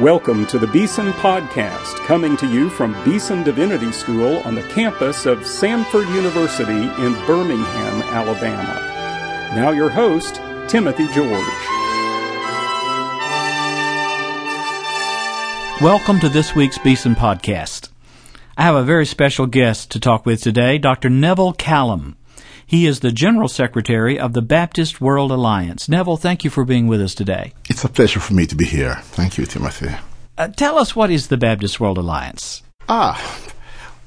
Welcome to the Beeson Podcast, coming to you from Beeson Divinity School on the campus of Samford University in Birmingham, Alabama. Now, your host, Timothy George. Welcome to this week's Beeson Podcast. I have a very special guest to talk with today, Dr. Neville Callam. He is the General Secretary of the Baptist World Alliance. Neville, thank you for being with us today. It's a pleasure for me to be here. Thank you, Timothy. Uh, tell us what is the Baptist World Alliance? Ah,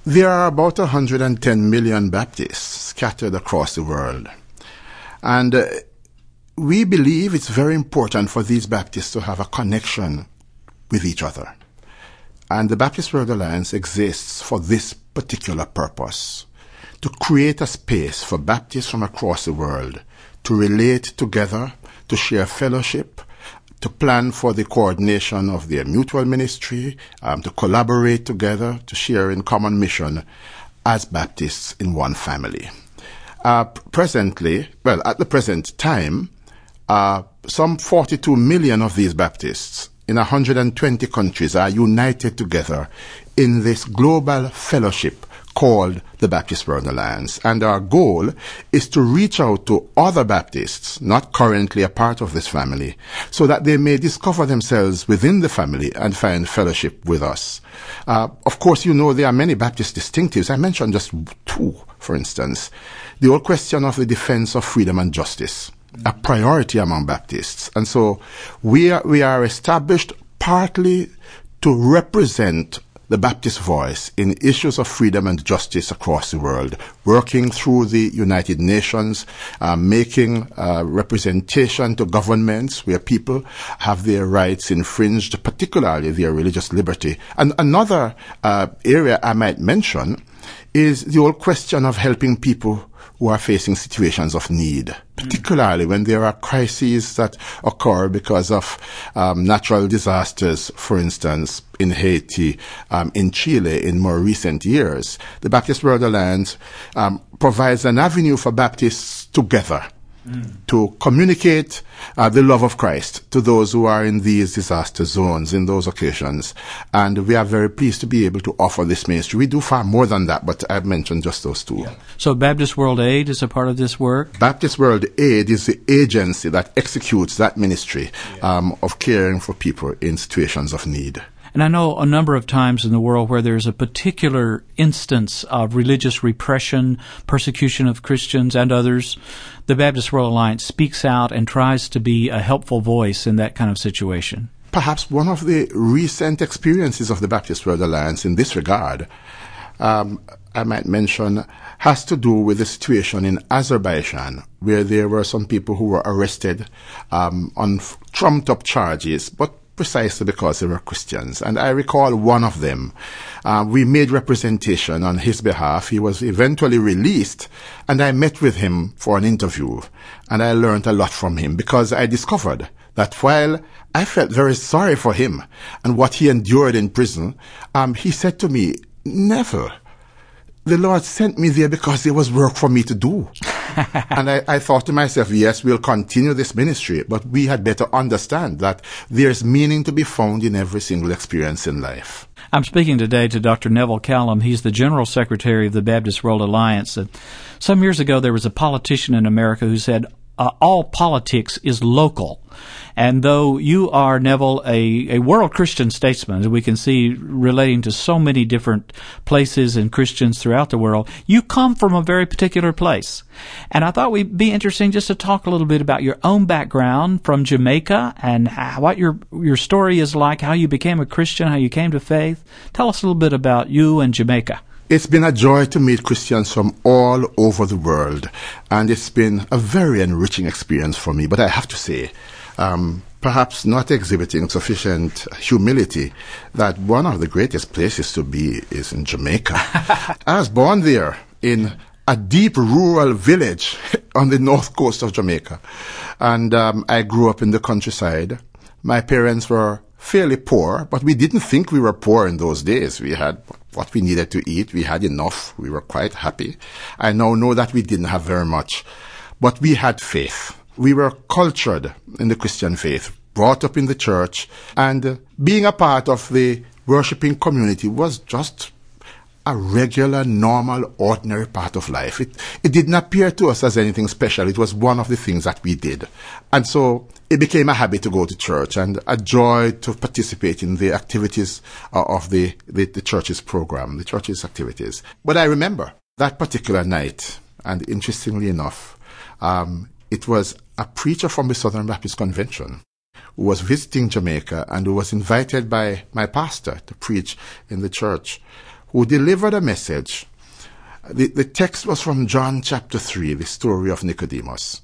there are about 110 million Baptists scattered across the world. And uh, we believe it's very important for these Baptists to have a connection with each other. And the Baptist World Alliance exists for this particular purpose to create a space for Baptists from across the world to relate together, to share fellowship, to plan for the coordination of their mutual ministry, um, to collaborate together, to share in common mission as Baptists in one family. Uh, presently, well, at the present time, uh, some 42 million of these Baptists in 120 countries are united together in this global fellowship called the Baptist World Alliance. And our goal is to reach out to other Baptists, not currently a part of this family, so that they may discover themselves within the family and find fellowship with us. Uh, of course, you know there are many Baptist distinctives. I mentioned just two, for instance. The old question of the defense of freedom and justice a priority among Baptists. And so we are, we are established partly to represent the Baptist voice in issues of freedom and justice across the world, working through the United Nations, uh, making uh, representation to governments where people have their rights infringed, particularly their religious liberty. And another uh, area I might mention is the old question of helping people who are facing situations of need, particularly when there are crises that occur because of um, natural disasters, for instance, in Haiti, um, in Chile in more recent years. The Baptist Alliance um, provides an avenue for Baptists together to communicate uh, the love of Christ to those who are in these disaster zones in those occasions. And we are very pleased to be able to offer this ministry. We do far more than that, but I've mentioned just those two. Yeah. So Baptist World Aid is a part of this work? Baptist World Aid is the agency that executes that ministry yeah. um, of caring for people in situations of need. And I know a number of times in the world where there's a particular instance of religious repression, persecution of Christians and others, the Baptist World Alliance speaks out and tries to be a helpful voice in that kind of situation. Perhaps one of the recent experiences of the Baptist World Alliance in this regard, um, I might mention, has to do with the situation in Azerbaijan, where there were some people who were arrested um, on trumped up charges, but precisely because they were Christians. And I recall one of them. Uh, we made representation on his behalf. He was eventually released, and I met with him for an interview. And I learned a lot from him because I discovered that while I felt very sorry for him and what he endured in prison, um, he said to me, Never the Lord sent me there because there was work for me to do. and I, I, thought to myself, yes, we'll continue this ministry, but we had better understand that there's meaning to be found in every single experience in life. I'm speaking today to Dr. Neville Callam. He's the General Secretary of the Baptist World Alliance. Uh, some years ago, there was a politician in America who said, uh, all politics is local. And though you are, Neville, a, a world Christian statesman, as we can see relating to so many different places and Christians throughout the world, you come from a very particular place. And I thought we'd be interesting just to talk a little bit about your own background from Jamaica and how, what your, your story is like, how you became a Christian, how you came to faith. Tell us a little bit about you and Jamaica. It's been a joy to meet Christians from all over the world, and it's been a very enriching experience for me. But I have to say, um, perhaps not exhibiting sufficient humility, that one of the greatest places to be is in Jamaica. I was born there in a deep rural village on the north coast of Jamaica, and um, I grew up in the countryside. My parents were fairly poor, but we didn't think we were poor in those days. We had what we needed to eat. We had enough. We were quite happy. I now know that we didn't have very much, but we had faith. we were cultured in the Christian faith, brought up in the church, and being a part of the worshiping community was just a regular, normal, ordinary part of life. It, it didn't appear to us as anything special. It was one of the things that we did. And so it became a habit to go to church and a joy to participate in the activities uh, of the, the, the church's program, the church's activities. But I remember that particular night, and interestingly enough, um, it was a preacher from the Southern Baptist Convention who was visiting Jamaica and who was invited by my pastor to preach in the church who delivered a message. The, the text was from John chapter 3, the story of Nicodemus.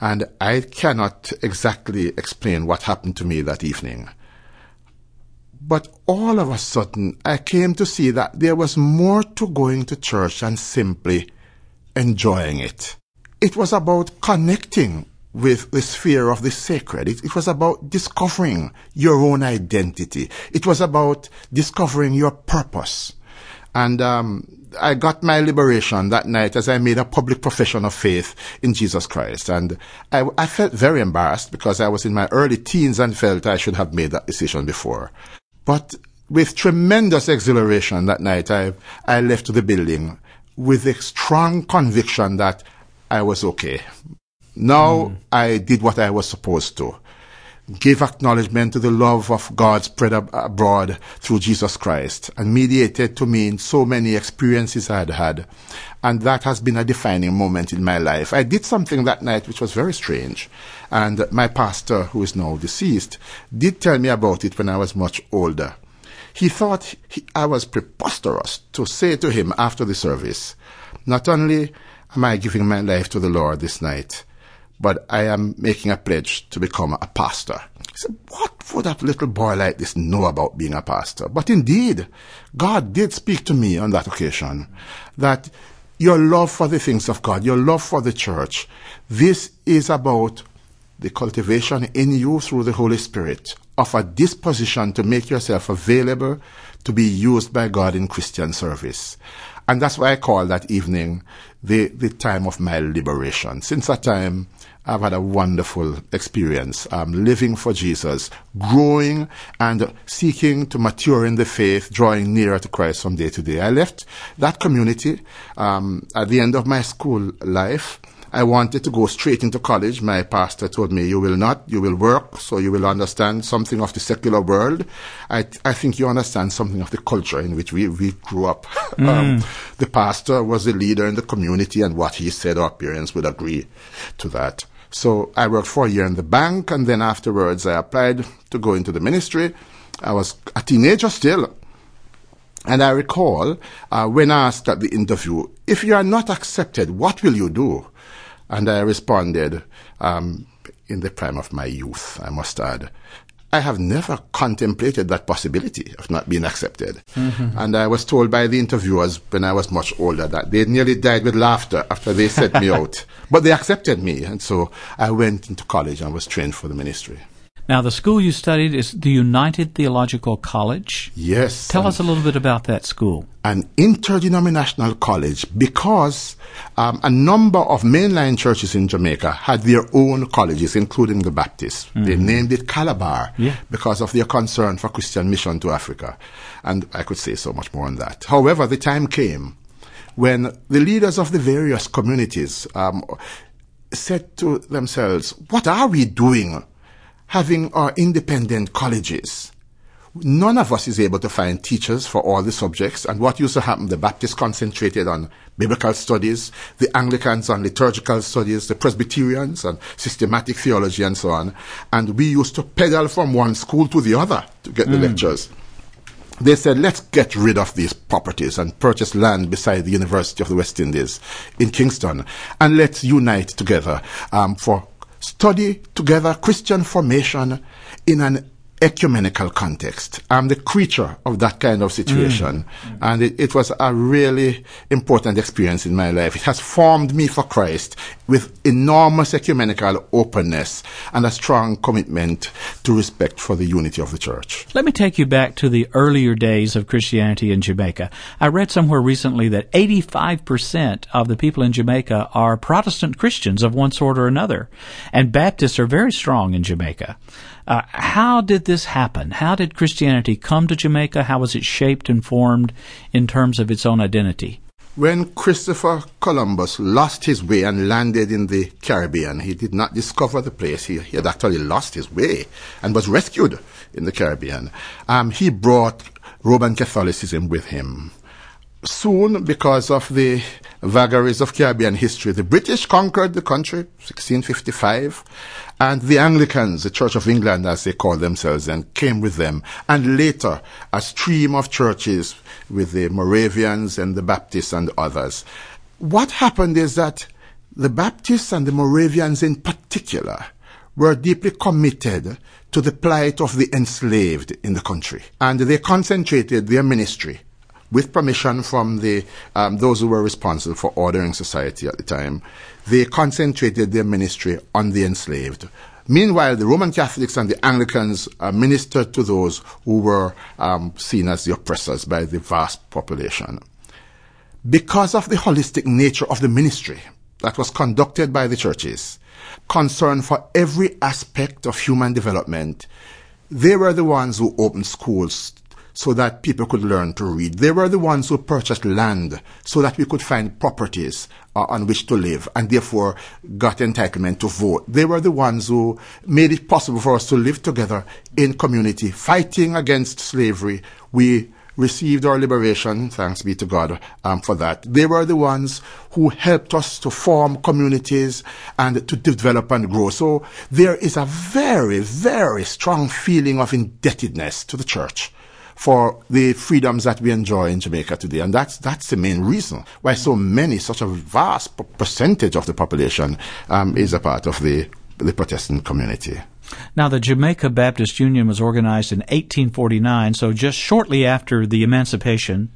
And I cannot exactly explain what happened to me that evening. But all of a sudden, I came to see that there was more to going to church than simply enjoying it. It was about connecting with the sphere of the sacred. It, it, was about discovering your own identity. It was about discovering your purpose. And um, I got my liberation that night as I made a public profession of faith in Jesus Christ. And I, I, felt very embarrassed because I was in my early teens and felt I should have made that decision before. But with tremendous exhilaration that night, I, I left the building with a strong conviction that I was okay. Now mm. I did what I was supposed to give acknowledgement to the love of God spread ab- abroad through Jesus Christ and mediated to me in so many experiences I had had. And that has been a defining moment in my life. I did something that night which was very strange. And my pastor, who is now deceased, did tell me about it when I was much older. He thought he, I was preposterous to say to him after the service, not only am I giving my life to the Lord this night, but I am making a pledge to become a pastor. He said, what would a little boy like this know about being a pastor? But indeed, God did speak to me on that occasion that your love for the things of God, your love for the church, this is about the cultivation in you through the Holy Spirit of a disposition to make yourself available to be used by God in Christian service. And that's why I call that evening the, the time of my liberation. Since that time, I've had a wonderful experience um, living for Jesus, growing and seeking to mature in the faith, drawing nearer to Christ from day to day. I left that community um, at the end of my school life. I wanted to go straight into college. My pastor told me, you will not, you will work, so you will understand something of the secular world. I, I think you understand something of the culture in which we, we grew up. Mm. Um, the pastor was the leader in the community and what he said, our parents would agree to that. So I worked for a year in the bank, and then afterwards I applied to go into the ministry. I was a teenager still. And I recall uh, when asked at the interview, if you are not accepted, what will you do? And I responded, um, in the prime of my youth, I must add, I have never contemplated that possibility of not being accepted. Mm-hmm. And I was told by the interviewers when I was much older that they nearly died with laughter after they set me out. But they accepted me. And so I went into college and was trained for the ministry. Now, the school you studied is the United Theological College. Yes. Tell us a little bit about that school. An interdenominational college because um, a number of mainline churches in Jamaica had their own colleges, including the Baptists. Mm-hmm. They named it Calabar yeah. because of their concern for Christian mission to Africa. And I could say so much more on that. However, the time came when the leaders of the various communities um, said to themselves, What are we doing? Having our independent colleges. None of us is able to find teachers for all the subjects. And what used to happen, the Baptists concentrated on biblical studies, the Anglicans on liturgical studies, the Presbyterians on systematic theology and so on. And we used to pedal from one school to the other to get mm. the lectures. They said, let's get rid of these properties and purchase land beside the University of the West Indies in Kingston and let's unite together um, for study together Christian formation in an ecumenical context. I'm the creature of that kind of situation. Mm. And it, it, was a really important experience in my life. It has formed me for Christ with enormous ecumenical openness and a strong commitment to respect for the unity of the church. Let me take you back to the earlier days of Christianity in Jamaica. I read somewhere recently that 85% of the people in Jamaica are Protestant Christians of one sort or another, and Baptists are very strong in Jamaica. Uh, how did this happen? How did Christianity come to Jamaica? How was it shaped and formed in terms of its own identity? When Christopher Columbus lost his way and landed in the Caribbean, he did not discover the place. He, he had actually lost his way and was rescued in the Caribbean. Um, he brought Roman Catholicism with him. Soon, because of the vagaries of Caribbean history, the British conquered the country, 1655, and the Anglicans, the Church of England as they call themselves, and came with them. And later, a stream of churches with the Moravians and the Baptists and others. What happened is that the Baptists and the Moravians in particular were deeply committed to the plight of the enslaved in the country. And they concentrated their ministry with permission from the um, those who were responsible for ordering society at the time, they concentrated their ministry on the enslaved. Meanwhile, the Roman Catholics and the Anglicans uh, ministered to those who were um, seen as the oppressors by the vast population. Because of the holistic nature of the ministry that was conducted by the churches, concern for every aspect of human development, they were the ones who opened schools so that people could learn to read. They were the ones who purchased land so that we could find properties uh, on which to live and therefore got entitlement to vote. They were the ones who made it possible for us to live together in community, fighting against slavery. We received our liberation, thanks be to God um, for that. They were the ones who helped us to form communities and to develop and grow. So there is a very, very strong feeling of indebtedness to the church for the freedoms that we enjoy in Jamaica today. And that's, that's the main reason why so many, such a vast percentage of the population um, is a part of the, the Protestant community. Now, the Jamaica Baptist Union was organized in 1849, so just shortly after the emancipation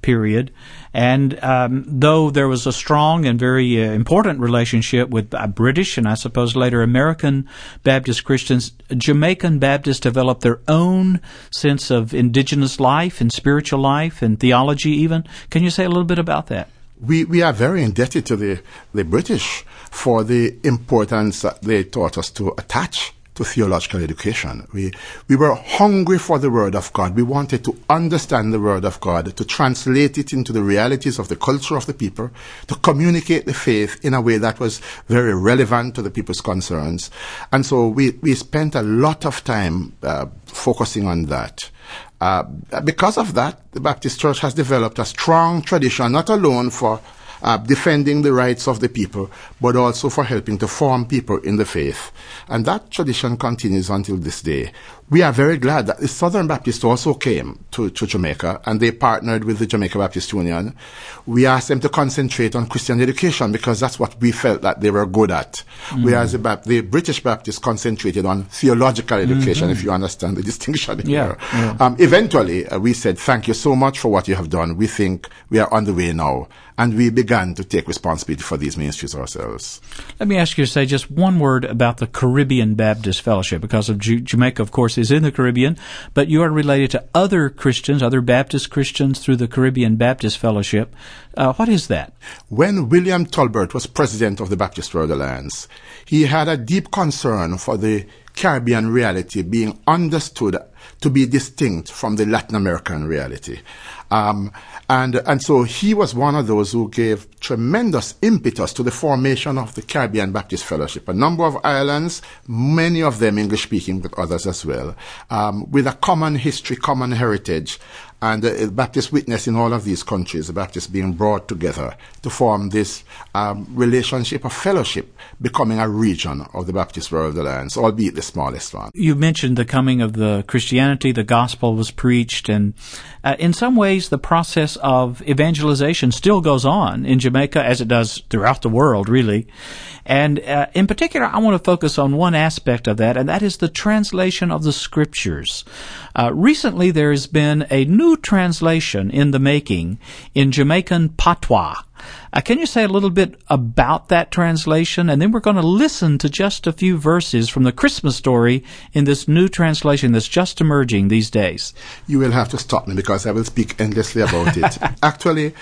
period. And um, though there was a strong and very uh, important relationship with uh, British and I suppose later American Baptist Christians, Jamaican Baptists developed their own sense of indigenous life and spiritual life and theology, even. Can you say a little bit about that? We, we are very indebted to the, the British for the importance that they taught us to attach to theological education. We, we were hungry for the Word of God. We wanted to understand the Word of God, to translate it into the realities of the culture of the people, to communicate the faith in a way that was very relevant to the people's concerns. And so we, we spent a lot of time uh, focusing on that. Uh, because of that, the Baptist Church has developed a strong tradition, not alone for uh, defending the rights of the people, but also for helping to form people in the faith. And that tradition continues until this day. We are very glad that the Southern Baptists also came to, to Jamaica and they partnered with the Jamaica Baptist Union. We asked them to concentrate on Christian education because that's what we felt that they were good at. Mm-hmm. Whereas the, Bap- the, British Baptists concentrated on theological education, mm-hmm. if you understand the distinction yeah, yeah. Um, eventually, uh, we said, thank you so much for what you have done. We think we are on the way now. And we began to take responsibility for these ministries ourselves. Let me ask you to say just one word about the Caribbean Baptist Fellowship because of J- Jamaica, of course, is in the Caribbean, but you are related to other Christians, other Baptist Christians through the Caribbean Baptist Fellowship. Uh, what is that? When William Tolbert was president of the Baptist World Alliance, he had a deep concern for the Caribbean reality being understood to be distinct from the Latin American reality. Um, and, and so he was one of those who gave tremendous impetus to the formation of the Caribbean Baptist Fellowship. A number of islands, many of them English speaking, but others as well, um, with a common history, common heritage, and the Baptist witness in all of these countries, the Baptists being brought together to form this um, relationship of fellowship, becoming a region of the Baptist World Alliance, albeit the smallest one. You mentioned the coming of the Christianity, the gospel was preached, and uh, in some ways the process of evangelization still goes on in Jamaica as it does throughout the world, really. And uh, in particular, I want to focus on one aspect of that, and that is the translation of the scriptures. Uh, recently, there has been a new new translation in the making in Jamaican patois. Uh, can you say a little bit about that translation? And then we're going to listen to just a few verses from the Christmas story in this new translation that's just emerging these days. You will have to stop me because I will speak endlessly about it. Actually,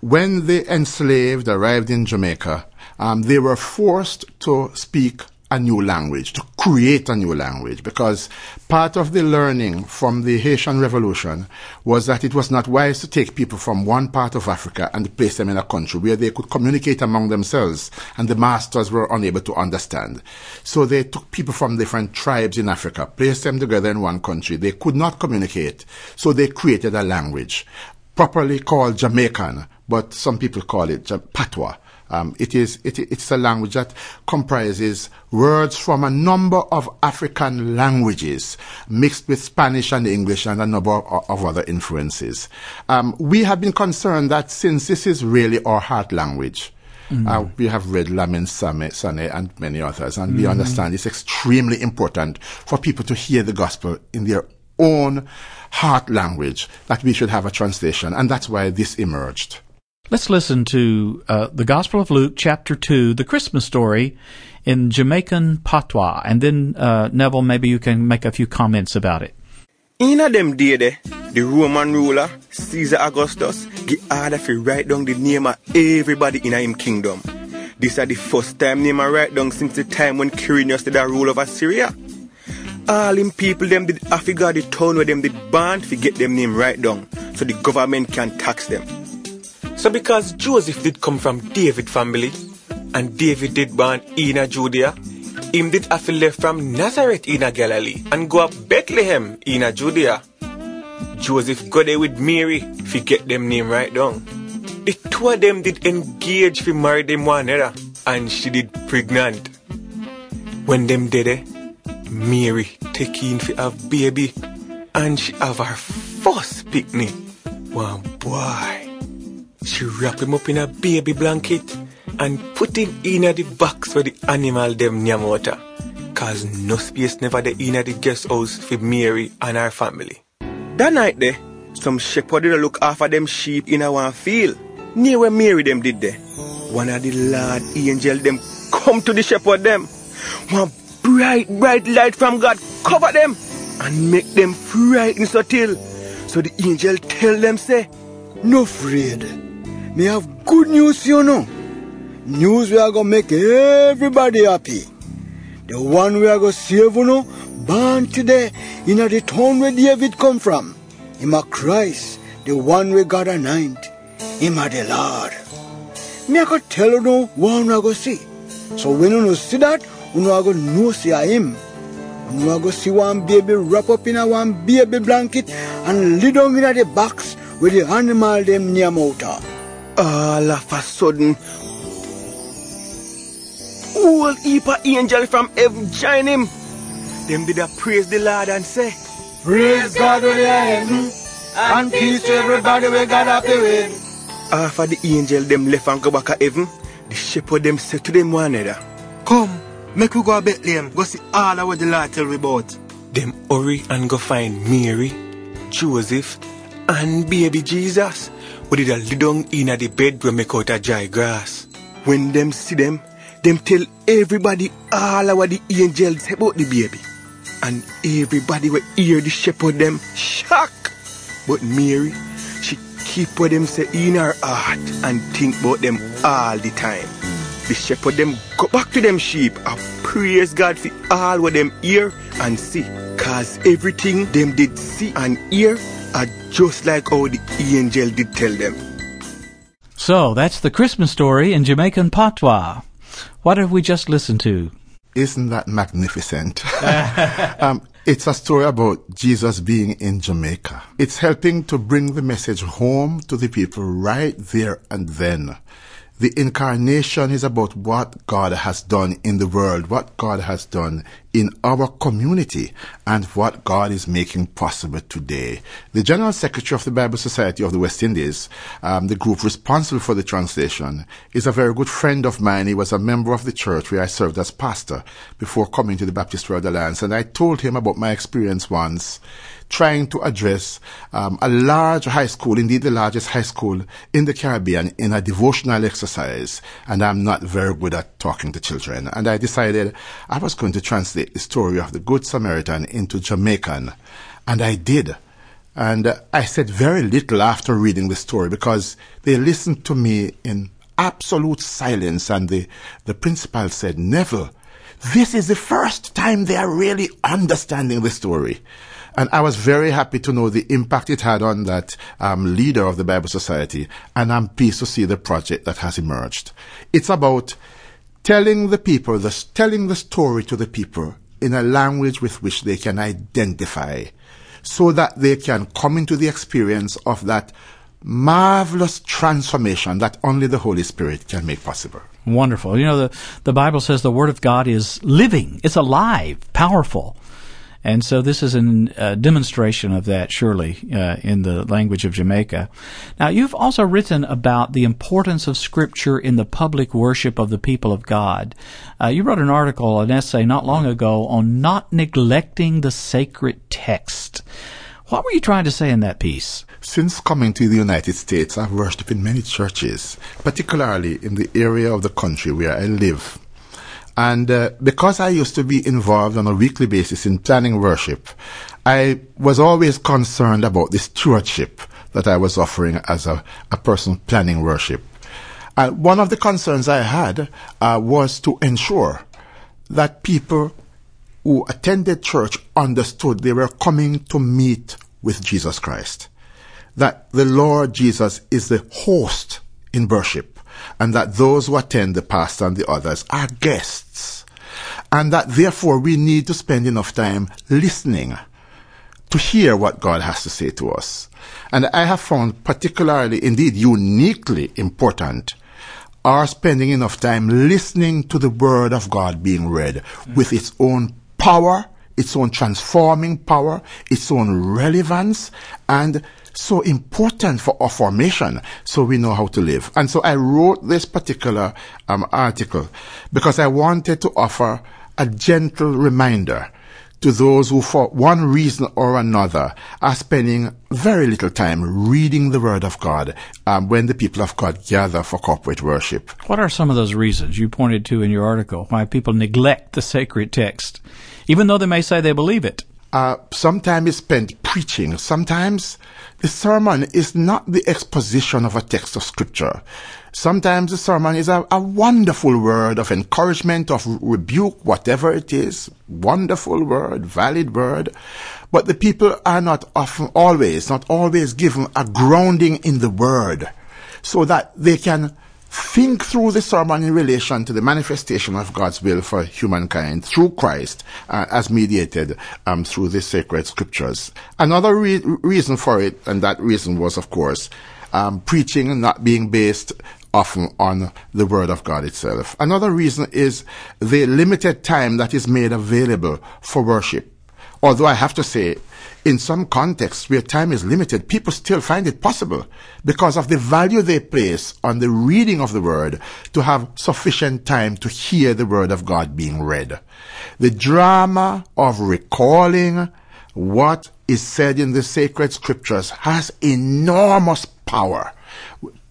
when the enslaved arrived in Jamaica, um, they were forced to speak a new language, to create a new language, because part of the learning from the Haitian Revolution was that it was not wise to take people from one part of Africa and place them in a country where they could communicate among themselves and the masters were unable to understand. So they took people from different tribes in Africa, placed them together in one country. They could not communicate, so they created a language, properly called Jamaican, but some people call it patois. Um, it is it, it's a language that comprises words from a number of African languages mixed with Spanish and English and a number of, of other influences. Um, we have been concerned that since this is really our heart language, Mm. Uh, we have read Lamin Same, Sanneh and many others, and mm. we understand it's extremely important for people to hear the gospel in their own heart language that we should have a translation, and that's why this emerged. Let's listen to uh, the Gospel of Luke, chapter 2, the Christmas story in Jamaican patois. And then, uh, Neville, maybe you can make a few comments about it. In a them day there, the Roman ruler, Caesar Augustus, give order to write down the name of everybody in him kingdom. This is the first time name I write down since the time when Quirinius did a rule over Syria. All him people them did have to the town where them did band to get them name right down, so the government can tax them. So because Joseph did come from David family, and David did born in a Judea, him did have to from Nazareth in a Galilee and go up Bethlehem in a Judea. Joseph go there with Mary if get them name right down. The two of them did engage to marry them one another and she did pregnant. When them did it, eh, Mary take in for have baby and she have her first picnic. One boy. She wrap him up in a baby blanket and put him in the box for the animal them nyamota. Cause no space never the in the guest house for Mary and her family. That night there, some shepherd did look after them sheep in a one field. Near where Mary them did there. One of the Lord angel them come to the shepherd them. One bright, bright light from God cover them and make them frightened so till. So the angel tell them say, No afraid me have good news, you know. News we are gonna make everybody happy. The one we are gonna save, you know, born today in the town where David come from. Him a Christ, the one we God anoint. Him a the Lord. Me I could tell you know one are gonna see. So when you see that, you are gonna know see a him. You are gonna see one baby wrap up in a one baby blanket and lay down in a the box with the animal them near motor all of a sudden, whole heap of angel from heaven join him. Them did a praise the Lord and say, Praise God with your heaven, and peace to everybody we got happy with. After the angel them left and go back to heaven, the shepherd them said to them one another, Come, make we go to Bethlehem, go see all of what the Lord tell we about. Them hurry and go find Mary, Joseph, and baby Jesus we did a lay down in the bed we make out a dry grass. When them see them, them tell everybody all about the angels about the baby. And everybody will hear the shepherd them shock. But Mary, she keep what them say in her heart and think about them all the time. The shepherd them go back to them sheep and praise God for all what them hear and see. Cause everything them did see and hear are just like how the angel did tell them. So that's the Christmas story in Jamaican patois. What have we just listened to? Isn't that magnificent? um, it's a story about Jesus being in Jamaica. It's helping to bring the message home to the people right there and then. The incarnation is about what God has done in the world, what God has done in our community and what God is making possible today. The General Secretary of the Bible Society of the West Indies, um, the group responsible for the translation, is a very good friend of mine. He was a member of the church where I served as pastor before coming to the Baptist World Alliance, and I told him about my experience once trying to address um, a large high school, indeed the largest high school in the Caribbean, in a devotional exercise. And I'm not very good at talking to children. And I decided I was going to translate the story of the Good Samaritan into Jamaican. And I did. And I said very little after reading the story because they listened to me in absolute silence. And the, the principal said, Neville, this is the first time they are really understanding the story. And I was very happy to know the impact it had on that um, leader of the Bible Society. And I'm pleased to see the project that has emerged. It's about telling the people, the, telling the story to the people in a language with which they can identify so that they can come into the experience of that marvelous transformation that only the Holy Spirit can make possible. Wonderful. You know, the, the Bible says the Word of God is living, it's alive, powerful. And so this is a uh, demonstration of that, surely, uh, in the language of Jamaica. Now, you've also written about the importance of Scripture in the public worship of the people of God. Uh, you wrote an article, an essay not long ago on not neglecting the sacred text. What were you trying to say in that piece? Since coming to the United States, I've worshipped in many churches, particularly in the area of the country where I live. And uh, because I used to be involved on a weekly basis in planning worship, I was always concerned about the stewardship that I was offering as a, a person planning worship. Uh, one of the concerns I had uh, was to ensure that people who attended church understood they were coming to meet with Jesus Christ. That the Lord Jesus is the host in worship and that those who attend the pastor and the others are guests, and that therefore we need to spend enough time listening to hear what God has to say to us. And I have found particularly, indeed uniquely important, our spending enough time listening to the Word of God being read with its own power, its own transforming power, its own relevance, and so important for our formation so we know how to live. And so I wrote this particular um, article because I wanted to offer a gentle reminder to those who, for one reason or another, are spending very little time reading the Word of God um, when the people of God gather for corporate worship. What are some of those reasons you pointed to in your article why people neglect the sacred text, even though they may say they believe it? Uh, sometimes is spent preaching. Sometimes the sermon is not the exposition of a text of scripture. Sometimes the sermon is a, a, wonderful word of encouragement, of rebuke, whatever it is. Wonderful word, valid word. But the people are not often always, not always given a grounding in the word so that they can think through the sermon in relation to the manifestation of God's will for humankind through Christ uh, as mediated um, through the sacred scriptures. Another re- reason for it, and that reason was, of course, um, preaching not being based often on the Word of God itself. Another reason is the limited time that is made available for worship. Although I have to say, in some contexts where time is limited, people still find it possible because of the value they place on the reading of the word to have sufficient time to hear the word of God being read. The drama of recalling what is said in the sacred scriptures has enormous power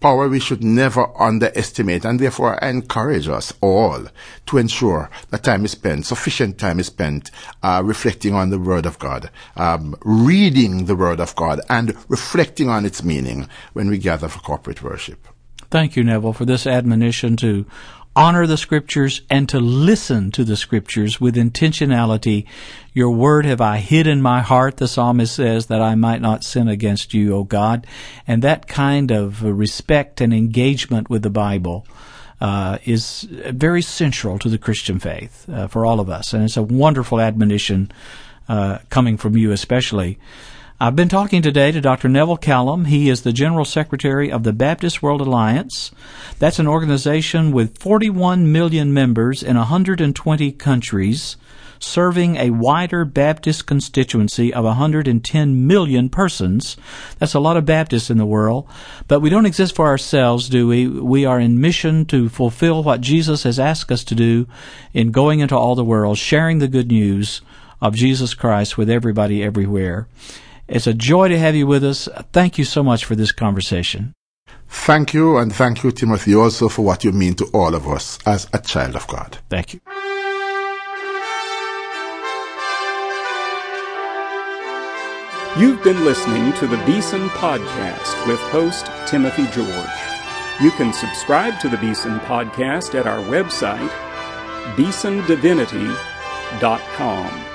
power we should never underestimate, and therefore I encourage us all to ensure that time is spent, sufficient time is spent, uh, reflecting on the Word of God, um, reading the Word of God, and reflecting on its meaning when we gather for corporate worship. Thank you, Neville, for this admonition to honor the scriptures and to listen to the scriptures with intentionality. Your word have I hid in my heart, the psalmist says, that I might not sin against you, O God. And that kind of respect and engagement with the Bible uh, is very central to the Christian faith uh, for all of us. And it's a wonderful admonition uh, coming from you especially. I've been talking today to Dr. Neville Callam. He is the General Secretary of the Baptist World Alliance. That's an organization with 41 million members in 120 countries, serving a wider Baptist constituency of 110 million persons. That's a lot of Baptists in the world. But we don't exist for ourselves, do we? We are in mission to fulfill what Jesus has asked us to do in going into all the world, sharing the good news of Jesus Christ with everybody everywhere. It's a joy to have you with us. Thank you so much for this conversation. Thank you, and thank you, Timothy, also for what you mean to all of us as a child of God. Thank you. You've been listening to the Beeson Podcast with host Timothy George. You can subscribe to the Beeson Podcast at our website, beesondivinity.com.